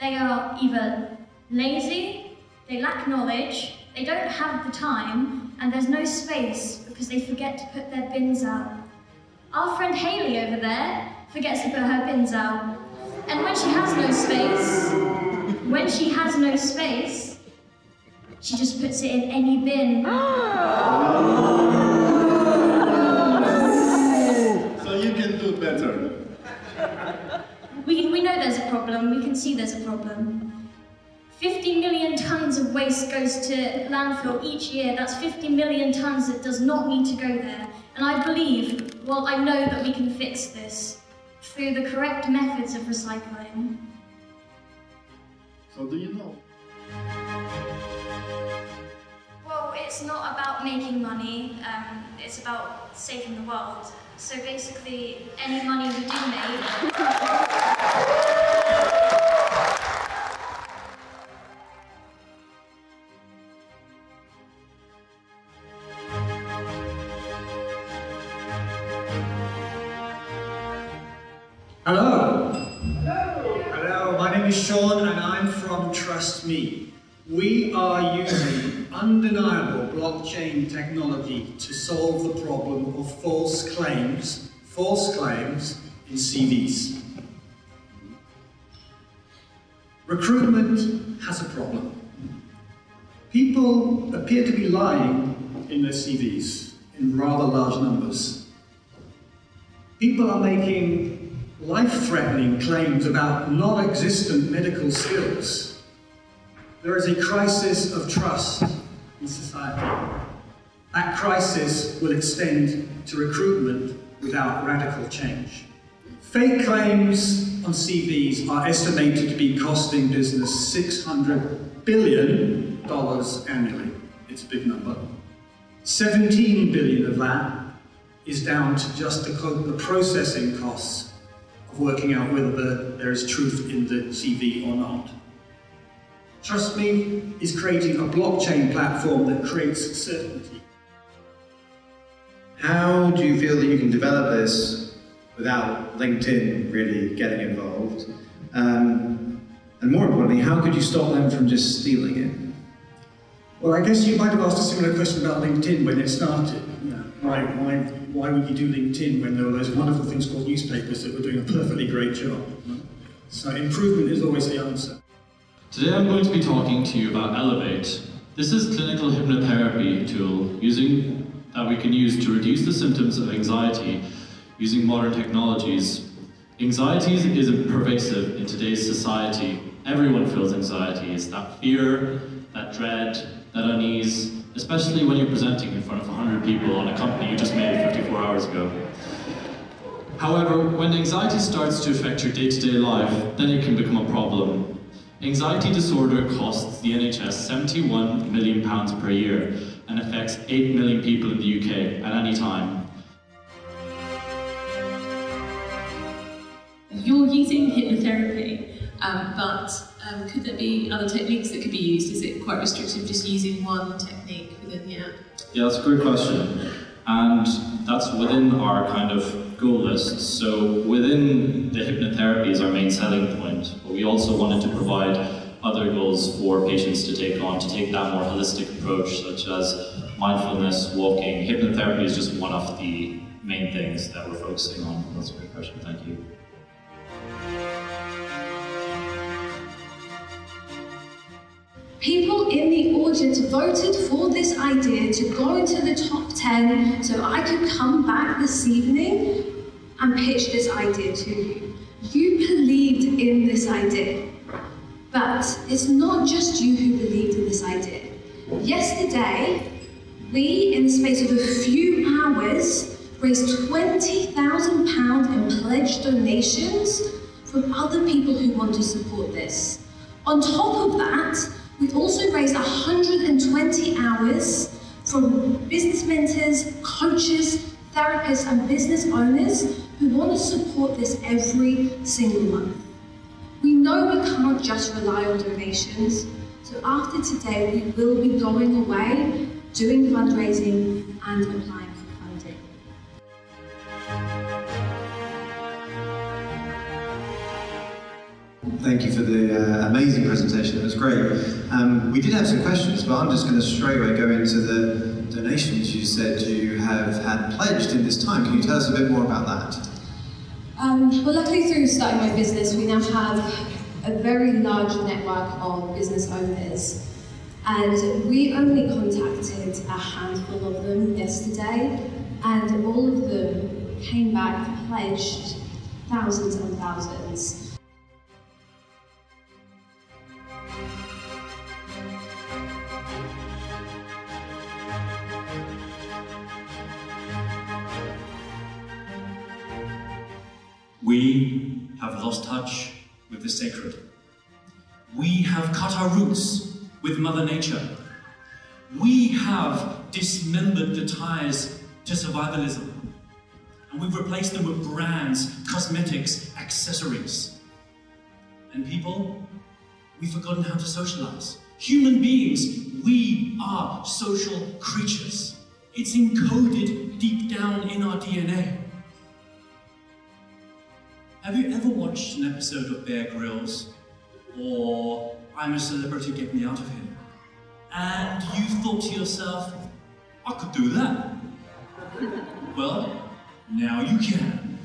They are either lazy, they lack knowledge, they don't have the time, and there's no space because they forget to put their bins out. Our friend Haley over there forgets to put her bins out. And when she has no space, when she has no space, she just puts it in any bin. So you can do better. We, we know there's a problem, we can see there's a problem. 50 million tons of waste goes to landfill each year. That's 50 million tons that does not need to go there. And I believe, well, I know that we can fix this through the correct methods of recycling. So do you know? Well, it's not about making money, um, it's about saving the world. So basically, any money we do make. Hello. Hello. Hello, my name is Sean and I'm from Trust Me. We are using undeniable blockchain technology to solve the problem of false claims, false claims in CVs. Recruitment has a problem. People appear to be lying in their CVs in rather large numbers. People are making life-threatening claims about non-existent medical skills. There is a crisis of trust in society. That crisis will extend to recruitment without radical change. Fake claims on CVs are estimated to be costing business $600 billion annually. It's a big number. 17 billion of that is down to just the, the processing costs of working out whether the, there is truth in the CV or not. Trust Me is creating a blockchain platform that creates certainty. How do you feel that you can develop this without LinkedIn really getting involved? Um, and more importantly, how could you stop them from just stealing it? Well, I guess you might have asked a similar question about LinkedIn when it started. You know, why, why, why would you do LinkedIn when there were those wonderful things called newspapers that were doing a perfectly great job? So improvement is always the answer. Today I'm going to be talking to you about Elevate. This is clinical hypnotherapy tool using that we can use to reduce the symptoms of anxiety using modern technologies. Anxiety is pervasive in today's society. Everyone feels anxiety. It's that fear, that dread, that unease, especially when you're presenting in front of 100 people on a company you just made 54 hours ago. However, when anxiety starts to affect your day-to-day life, then it can become a problem. Anxiety disorder costs the NHS 71 million pounds per year and affects 8 million people in the UK at any time. You're using hypnotherapy, um, but um, could there be other techniques that could be used? Is it quite restrictive just using one technique within the app? Yeah, that's a great question. And that's within our kind of goal list. So within the hypnotherapy is our main selling point, but we also wanted to provide other goals for patients to take on, to take that more holistic approach, such as mindfulness, walking. Hypnotherapy is just one of the main things that we're focusing on. That's a great question, thank you. People in the audience voted for this idea to go into the top 10 so I could come back this evening and pitch this idea to you. You believed in this idea. But it's not just you who believed in this idea. Yesterday, we, in the space of a few hours, raised £20,000 in pledged donations from other people who want to support this. On top of that, we also raised 120 hours from business mentors, coaches, therapists, and business owners who want to support this every single month. We know we can't just rely on donations, so after today, we will be going away, doing fundraising, and applying Thank you for the uh, amazing presentation. It was great. Um, we did have some questions, but I'm just going to straight away go into the donations you said you have had pledged in this time. Can you tell us a bit more about that? Um, well, luckily through starting my business, we now have a very large network of business owners. And we only contacted a handful of them yesterday, and all of them came back pledged thousands and thousands. We have lost touch with the sacred. We have cut our roots with Mother Nature. We have dismembered the ties to survivalism. And we've replaced them with brands, cosmetics, accessories. And people, we've forgotten how to socialize. Human beings, we are social creatures. It's encoded deep down in our DNA. Have you ever watched an episode of Bear Grylls or I'm a Celebrity, Get Me Out of Here? And you thought to yourself, I could do that. well, now you can.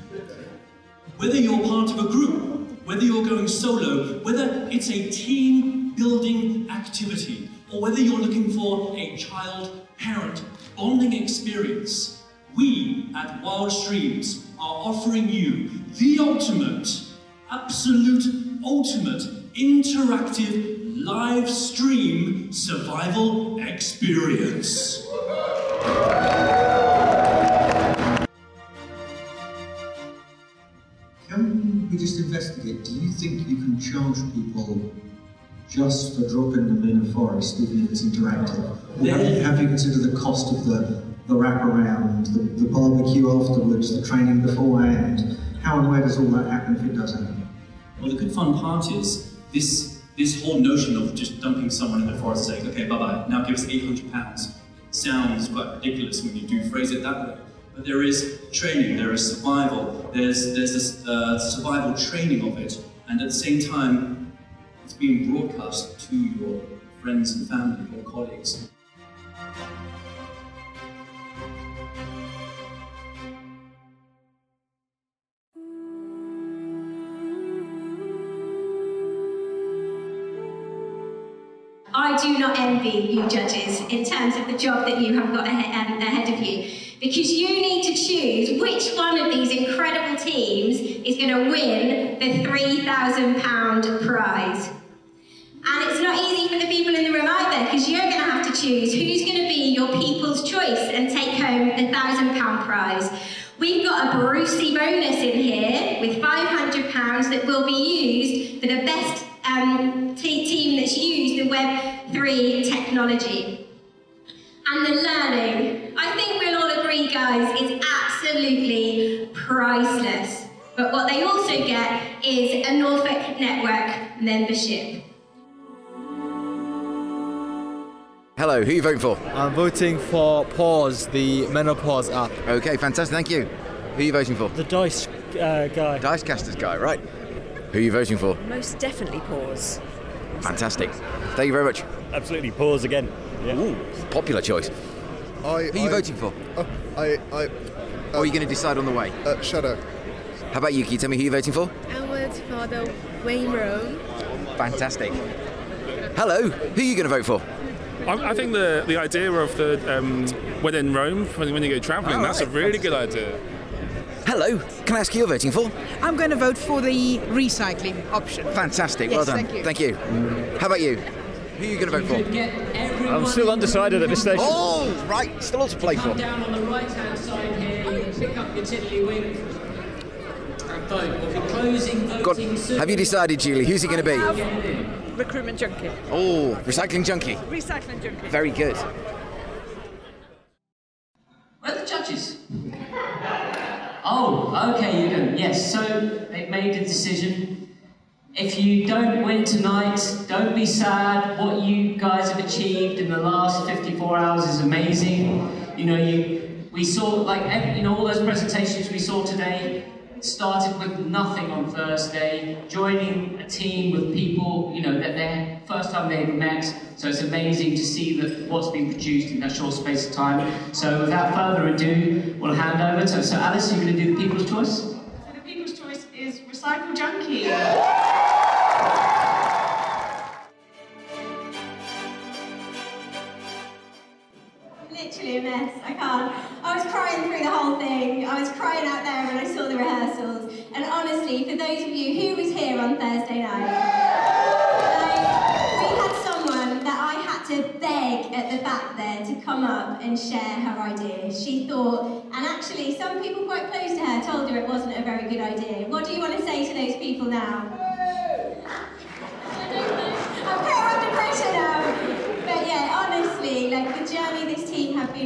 Whether you're part of a group, whether you're going solo, whether it's a team building activity, or whether you're looking for a child parent bonding experience, we at Wild Streams are offering you the ultimate, absolute ultimate interactive live stream survival experience. Can we just investigate? Do you think you can charge people just for dropping them in a forest, even if it's interactive? Or have you, have you considered the cost of the, the wraparound, the, the barbecue afterwards, the training beforehand? How and where does all that happen if it does happen? Well, the good fun part is this this whole notion of just dumping someone in the forest saying, okay, bye bye, now give us 800 pounds, sounds quite ridiculous when you do phrase it that way. But there is training, there is survival, there's, there's this uh, survival training of it, and at the same time, it's being broadcast to your friends and family, your colleagues. I do not envy you judges in terms of the job that you have got ahead, um, of you because you need to choose which one of these incredible teams is going to win the £3,000 prize. And it's not easy for the people in the room either because you're going to have to choose who's going to be your people's choice and take home the £1,000 prize. We've got a Brucey bonus in here with £500 that will be used for the best um, te- team that's used the Web3 technology. And the learning, I think we'll all agree, guys, is absolutely priceless. But what they also get is a Norfolk Network membership. Hello, who are you voting for? I'm voting for Pause, the Menopause app. Okay, fantastic, thank you. Who are you voting for? The Dice uh, guy. Dice Casters guy, right. Who are you voting for? Most definitely pause. Fantastic. Thank you very much. Absolutely, pause again. Yeah. Ooh, popular choice. I, Who are you I- voting for? Uh, I, I, or are you going to decide on the way? Uh, Shadow. How about you? Can you tell me who you're voting for? I would for the Wayne Road. Fantastic. Hello, who are you going to vote for? I, I think the, the idea of the um, when in Rome, when, when you go travelling, Oh, that's a right. really good idea. Hello, can I ask who you're voting for? I'm going to vote for the recycling option. Fantastic, Yes, well done. Thank you. Thank you. How about you? Who are you going to vote for? I'm still undecided at this stage. Oh, right, still lots to play for. Come down on the right hand side here, pick up your tiddlywink and vote. We'll closing God, voting soon. have you decided, Julie? Who's he going to be? Recruitment junkie. Oh, recycling junkie. Recycling junkie. Very good. Where are the judges? Oh, okay, you can. Yes, so they've made a decision. If you don't win tonight, don't be sad. What you guys have achieved in the last 54 hours is amazing. You know, you we saw like you know all those presentations we saw today started with nothing on Thursday, joining a team with people you know that their first time they've met. So it's amazing to see that what's been produced in that short space of time. So without further ado, we'll hand over to so Alice. You're going to do the people's choice. So the people's choice is Recycle Junkie. Mess. I can't. I was crying through the whole thing. I was crying out there when I saw the rehearsals. And honestly, for those of you who was here on Thursday night, like, we had someone that I had to beg at the back there to come up and share her idea. She thought, and actually, some people quite close to her told her it wasn't a very good idea. What do you want to say to those people now? I'm put under pressure now. But yeah, honestly, like the journey this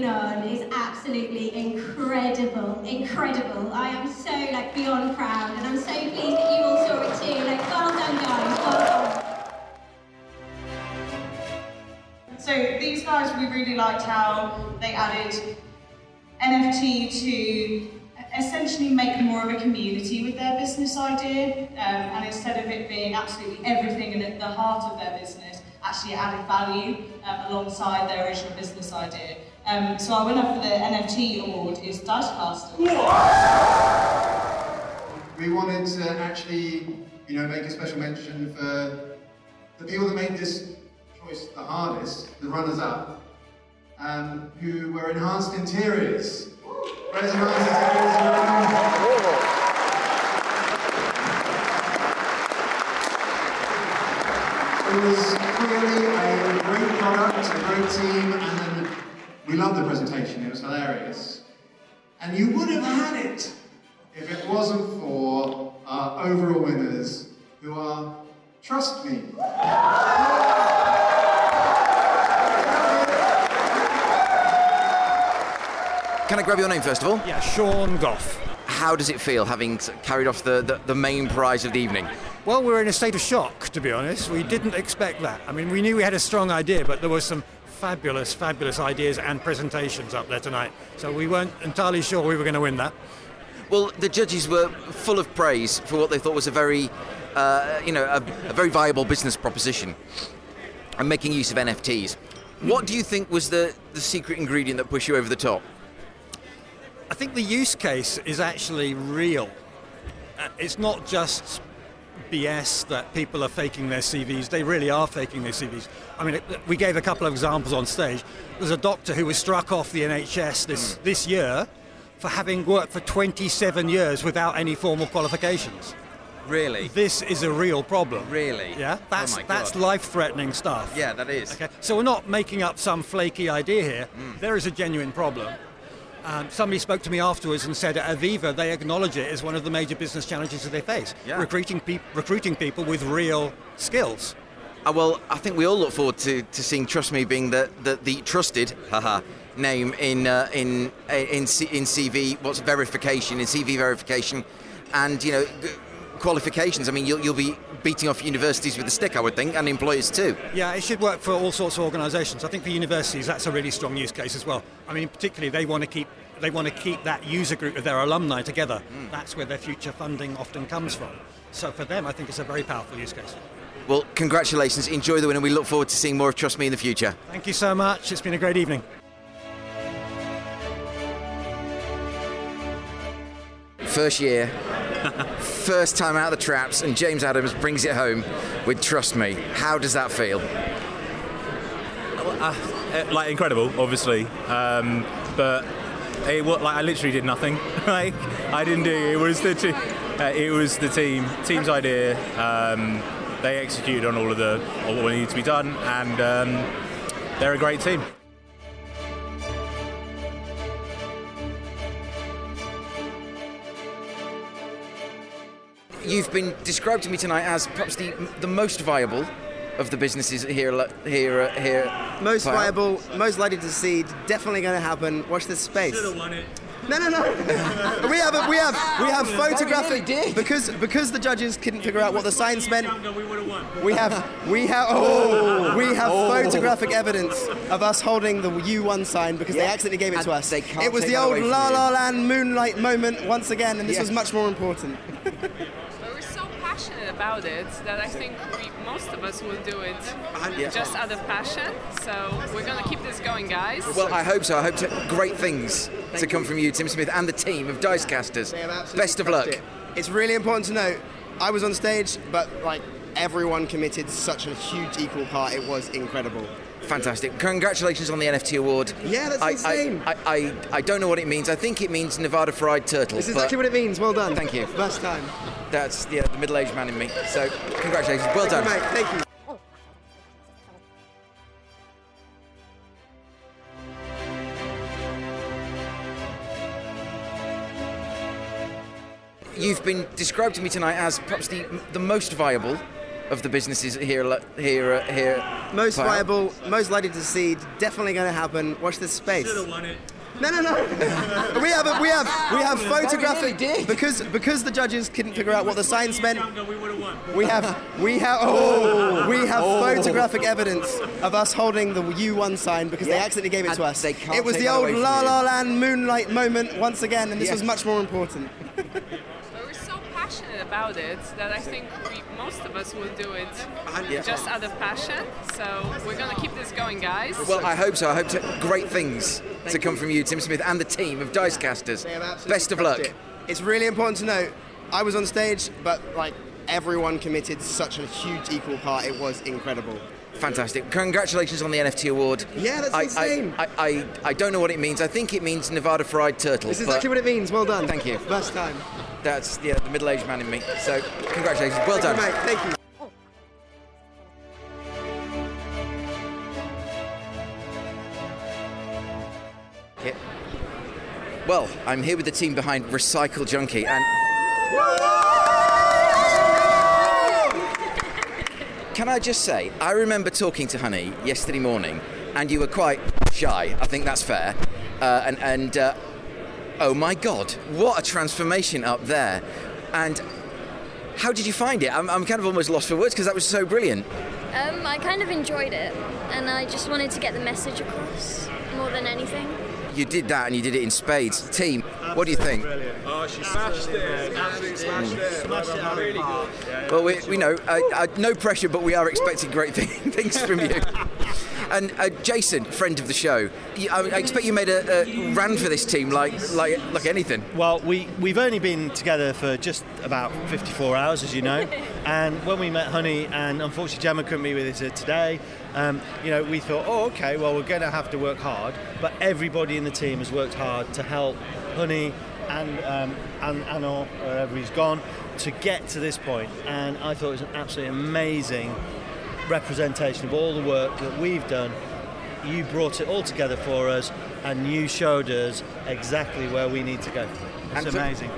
on is absolutely incredible, incredible. I am so like beyond proud, and I'm so pleased that you all saw it too. Like, well done, guys, well done. So these guys, we really liked how they added NFT to essentially make more of a community with their business idea, um, and instead of it being absolutely everything and at the heart of their business, actually added value um, alongside their original business idea. Um, so our winner for the NFT award is Dicecaster. We wanted to actually, you know, make a special mention for the people that made this choice the hardest, the runners-up, um, who were enhanced interiors. Enhanced interiors? It was clearly a great product, a great team, we loved the presentation, it was hilarious. And you would have had it if it wasn't for our overall winners, who are Trust Me. Can I grab your name first of all? Yeah, Sean Goff. How does it feel having carried off the, the, the main prize of the evening? Well, we're in a state of shock, to be honest. We didn't expect that. I mean, we knew we had a strong idea, but there was some fabulous, fabulous ideas and presentations up there tonight. So we weren't entirely sure we were going to win that. Well, the judges were full of praise for what they thought was a very, uh, you know, a, a very viable business proposition and making use of NFTs. What do you think was the, the secret ingredient that pushed you over the top? I think the use case is actually real. Uh, It's not just BS that people are faking their CVs. They really are faking their CVs. I mean, we gave a couple of examples on stage. There's a doctor who was struck off the NHS this, this year for having worked for 27 years without any formal qualifications. Really? This is a real problem. Really? Yeah, that's oh that's life-threatening stuff. Yeah, that is. Okay, so we're not making up some flaky idea here. Mm. There is a genuine problem. Um, somebody spoke to me afterwards and said at Aviva they acknowledge it as one of the major business challenges that they face. Yeah. Recruiting, peop recruiting people with real skills. Uh, well, I think we all look forward to, to seeing Trust Me being the, the, the trusted haha, name in, uh, in, in, C, in CV, what's verification, in CV verification, and, you know, qualifications. I mean, you'll, you'll be beating off universities with a stick, I would think, and employers too. Yeah, it should work for all sorts of organisations. I think for universities that's a really strong use case as well. I mean, particularly they want to keep they want to keep that user group of their alumni together. That's where their future funding often comes from. So for them, I think it's a very powerful use case. Well, congratulations, enjoy the win, and we look forward to seeing more of Trust Me in the future. Thank you so much. It's been a great evening. First year, first time out of the traps, and James Adams brings it home with Trust Me. How does that feel? Uh, uh, like incredible, obviously, um, but it was like I literally did nothing. like I didn't do it was the te- uh, it was the team team's idea. Um, they executed on all of the all what needed to be done, and um, they're a great team. You've been described to me tonight as perhaps the, the most viable of the businesses here. Here, uh, here. Most viable, most likely to succeed, definitely going to happen. Watch this space. No, no, no. we have, a, we have, we have photographic did. because because the judges couldn't figure out what the signs meant. We have, we have, oh, we have Oh. photographic evidence of us holding the U1 sign because they accidentally gave it to us. they can't It was the old La. La Land moonlight moment once again, and this was much more important. But we're so passionate about it that I think we, most of us will do it Yeah. just out of passion. So we're gonna keep this going, guys. Well, I hope so. I hope to, great things to come from you, Tim Smith, and the team of Dicecasters. They Best of luck. it. It's really important to note, I was on stage, but like everyone committed such a huge equal part. It was incredible. Fantastic. Congratulations on the NFT award. Yeah, that's I, insane. I, I, I, I don't know what it means. I think it means Nevada fried turtle. This is exactly what it means. Well done. Thank you. First time. That's yeah, the middle-aged man in me. So, congratulations. Well Thank done. you, mate. Thank you. You've been described to me tonight as perhaps the the most viable of the businesses here. Here, uh, here. Most Kyle. viable, most likely to succeed, definitely going to happen. Watch this space. won it. No, no, no. we have, a, we have, we have photographic nearly because because the judges couldn't figure out what the signs meant. we have won. We have, we have, oh, we have photographic evidence of us holding the U1 sign because they accidentally gave it to us. It was the old La. La Land moonlight moment once again, and this Yeah. was much more important. But we're so passionate about it that I think we, most of us will do it Yeah. just out of passion. So we're gonna keep this going, guys. Well, I hope so. I hope to, great things to come from you, Tim Smith, and the team of Dicecasters. They have absolutely Best of luck. it. It's really important to note, I was on stage, but like everyone committed such a huge equal part. It was incredible. Fantastic. Congratulations on the NFT award. Yeah, that's I, insane. I, I, I, I don't know what it means. I think it means Nevada fried turtle. This is exactly what it means. Well done. Thank you. First time. That's yeah, the middle-aged man in me. So, congratulations. Well Thank done. you, mate. Thank you. Yeah. Well, I'm here with the team behind Recycle Junkie, and can I just say, I remember talking to Honey yesterday morning, and you were quite shy. I think that's fair, uh, and and. Uh, Oh my god, what a transformation up there. And how did you find it? I'm, I'm kind of almost lost for words because that was so brilliant. Um, I kind of enjoyed it, and I just wanted to get the message across more than anything. You did that and you did it in spades. Team, what do you think? Oh, she smashed it. Absolutely smashed it. Smashed it really good. Well, we, we know, uh, uh, no pressure, but we are expecting great things from you. And uh, Jason, friend of the show, I, I expect you made a, a ran for this team like like like anything. Well, we, we've only been together for just about 54 hours, as you know. and when we met Honey, and unfortunately Gemma couldn't be with us today, um, you know, we thought, oh, okay, well, we're going to have to work hard. But everybody in the team has worked hard to help Honey and um, and Anna, wherever he's gone, to get to this point. And I thought it was an absolutely amazing representation of all the work that we've done. You brought it all together for us, and you showed us exactly where we need to go. It's And for- amazing.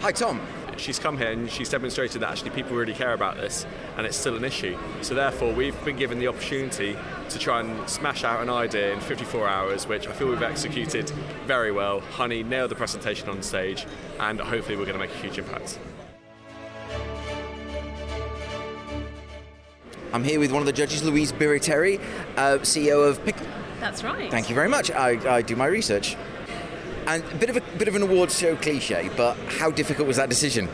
Hi, Tom. She's come here and she's demonstrated that actually people really care about this and it's still an issue. So therefore we've been given the opportunity to try and smash out an idea in 54 hours, which I feel we've executed very well. Honey nailed the presentation on stage and hopefully we're going to make a huge impact. I'm here with one of the judges, Louise Biriteri, uh, CEO of Pick. That's right. Thank you very much. I, I do my research. And a bit of a bit of an awards show cliche, but how difficult was that decision?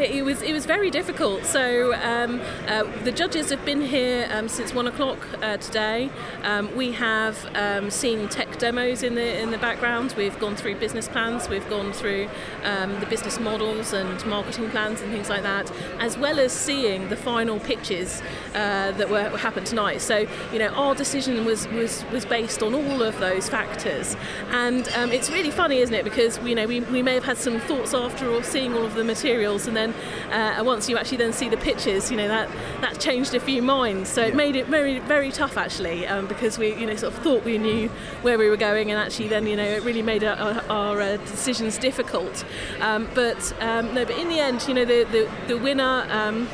It was it was very difficult. So um, uh, the judges have been here um, since one o'clock uh, today. Um, we have um, seen tech demos in the in the background. We've gone through business plans. We've gone through um, the business models and marketing plans and things like that, as well as seeing the final pitches uh, that were happened tonight. So you know our decision was was was based on all of those factors, and um, it's really funny, isn't it? Because you know we, we may have had some thoughts after or seeing all of the materials, and then uh, once you actually then see the pictures, you know that that changed a few minds. So it made it very very tough actually, um, because we you know sort of thought we knew where we were going, and actually then you know it really made our, our, our uh, decisions difficult. Um, but um, no, but in the end, you know the the, the winner. Um,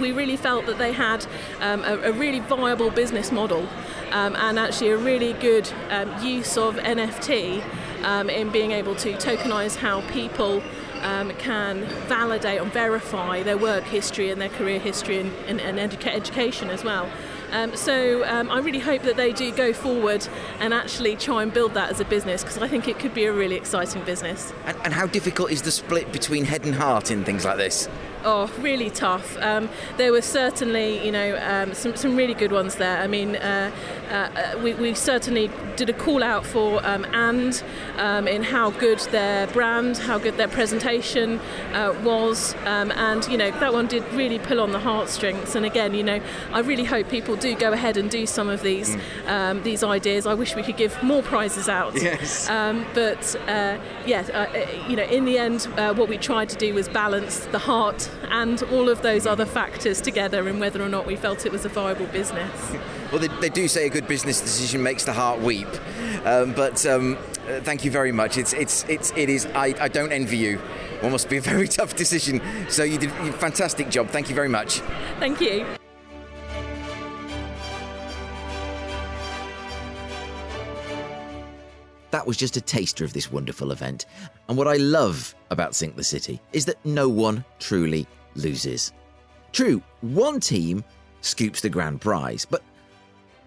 we really felt that they had um, a, a really viable business model um, and actually a really good um, use of NFT um, in being able to tokenize how people um, can validate and verify their work history and their career history and, and, and educa- education as well. Um, so um, I really hope that they do go forward and actually try and build that as a business because I think it could be a really exciting business. And, and how difficult is the split between head and heart in things like this? Oh, really tough. Um, there were certainly, you know, um, some, some really good ones there. I mean, uh, uh, we, we certainly did a call out for um, and um, in how good their brand, how good their presentation uh, was, um, and you know that one did really pull on the heartstrings. And again, you know, I really hope people do go ahead and do some of these um, these ideas. I wish we could give more prizes out. Yes. Um, but uh, yeah, uh, you know, in the end, uh, what we tried to do was balance the heart and all of those other factors together in whether or not we felt it was a viable business. Well, they, they do say a good business decision makes the heart weep, um, but um, uh, thank you very much. It's it's it's it is. I, I don't envy you. It must be a very tough decision. So you did a fantastic job. Thank you very much. Thank you. That was just a taster of this wonderful event. And what I love about Sync the City is that no one truly loses. True, one team scoops the grand prize, but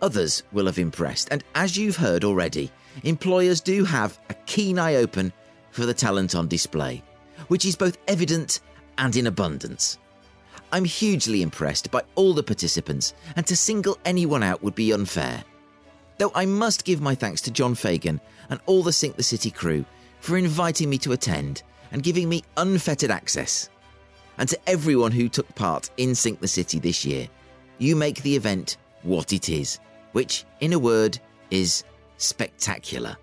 others will have impressed. And as you've heard already, employers do have a keen eye open for the talent on display, which is both evident and in abundance. I'm hugely impressed by all the participants, and to single anyone out would be unfair. Though I must give my thanks to John Fagan and all the Sync the City crew for inviting me to attend and giving me unfettered access. And to everyone who took part in Sync the City this year, you make the event what it is, which, in a word, is spectacular.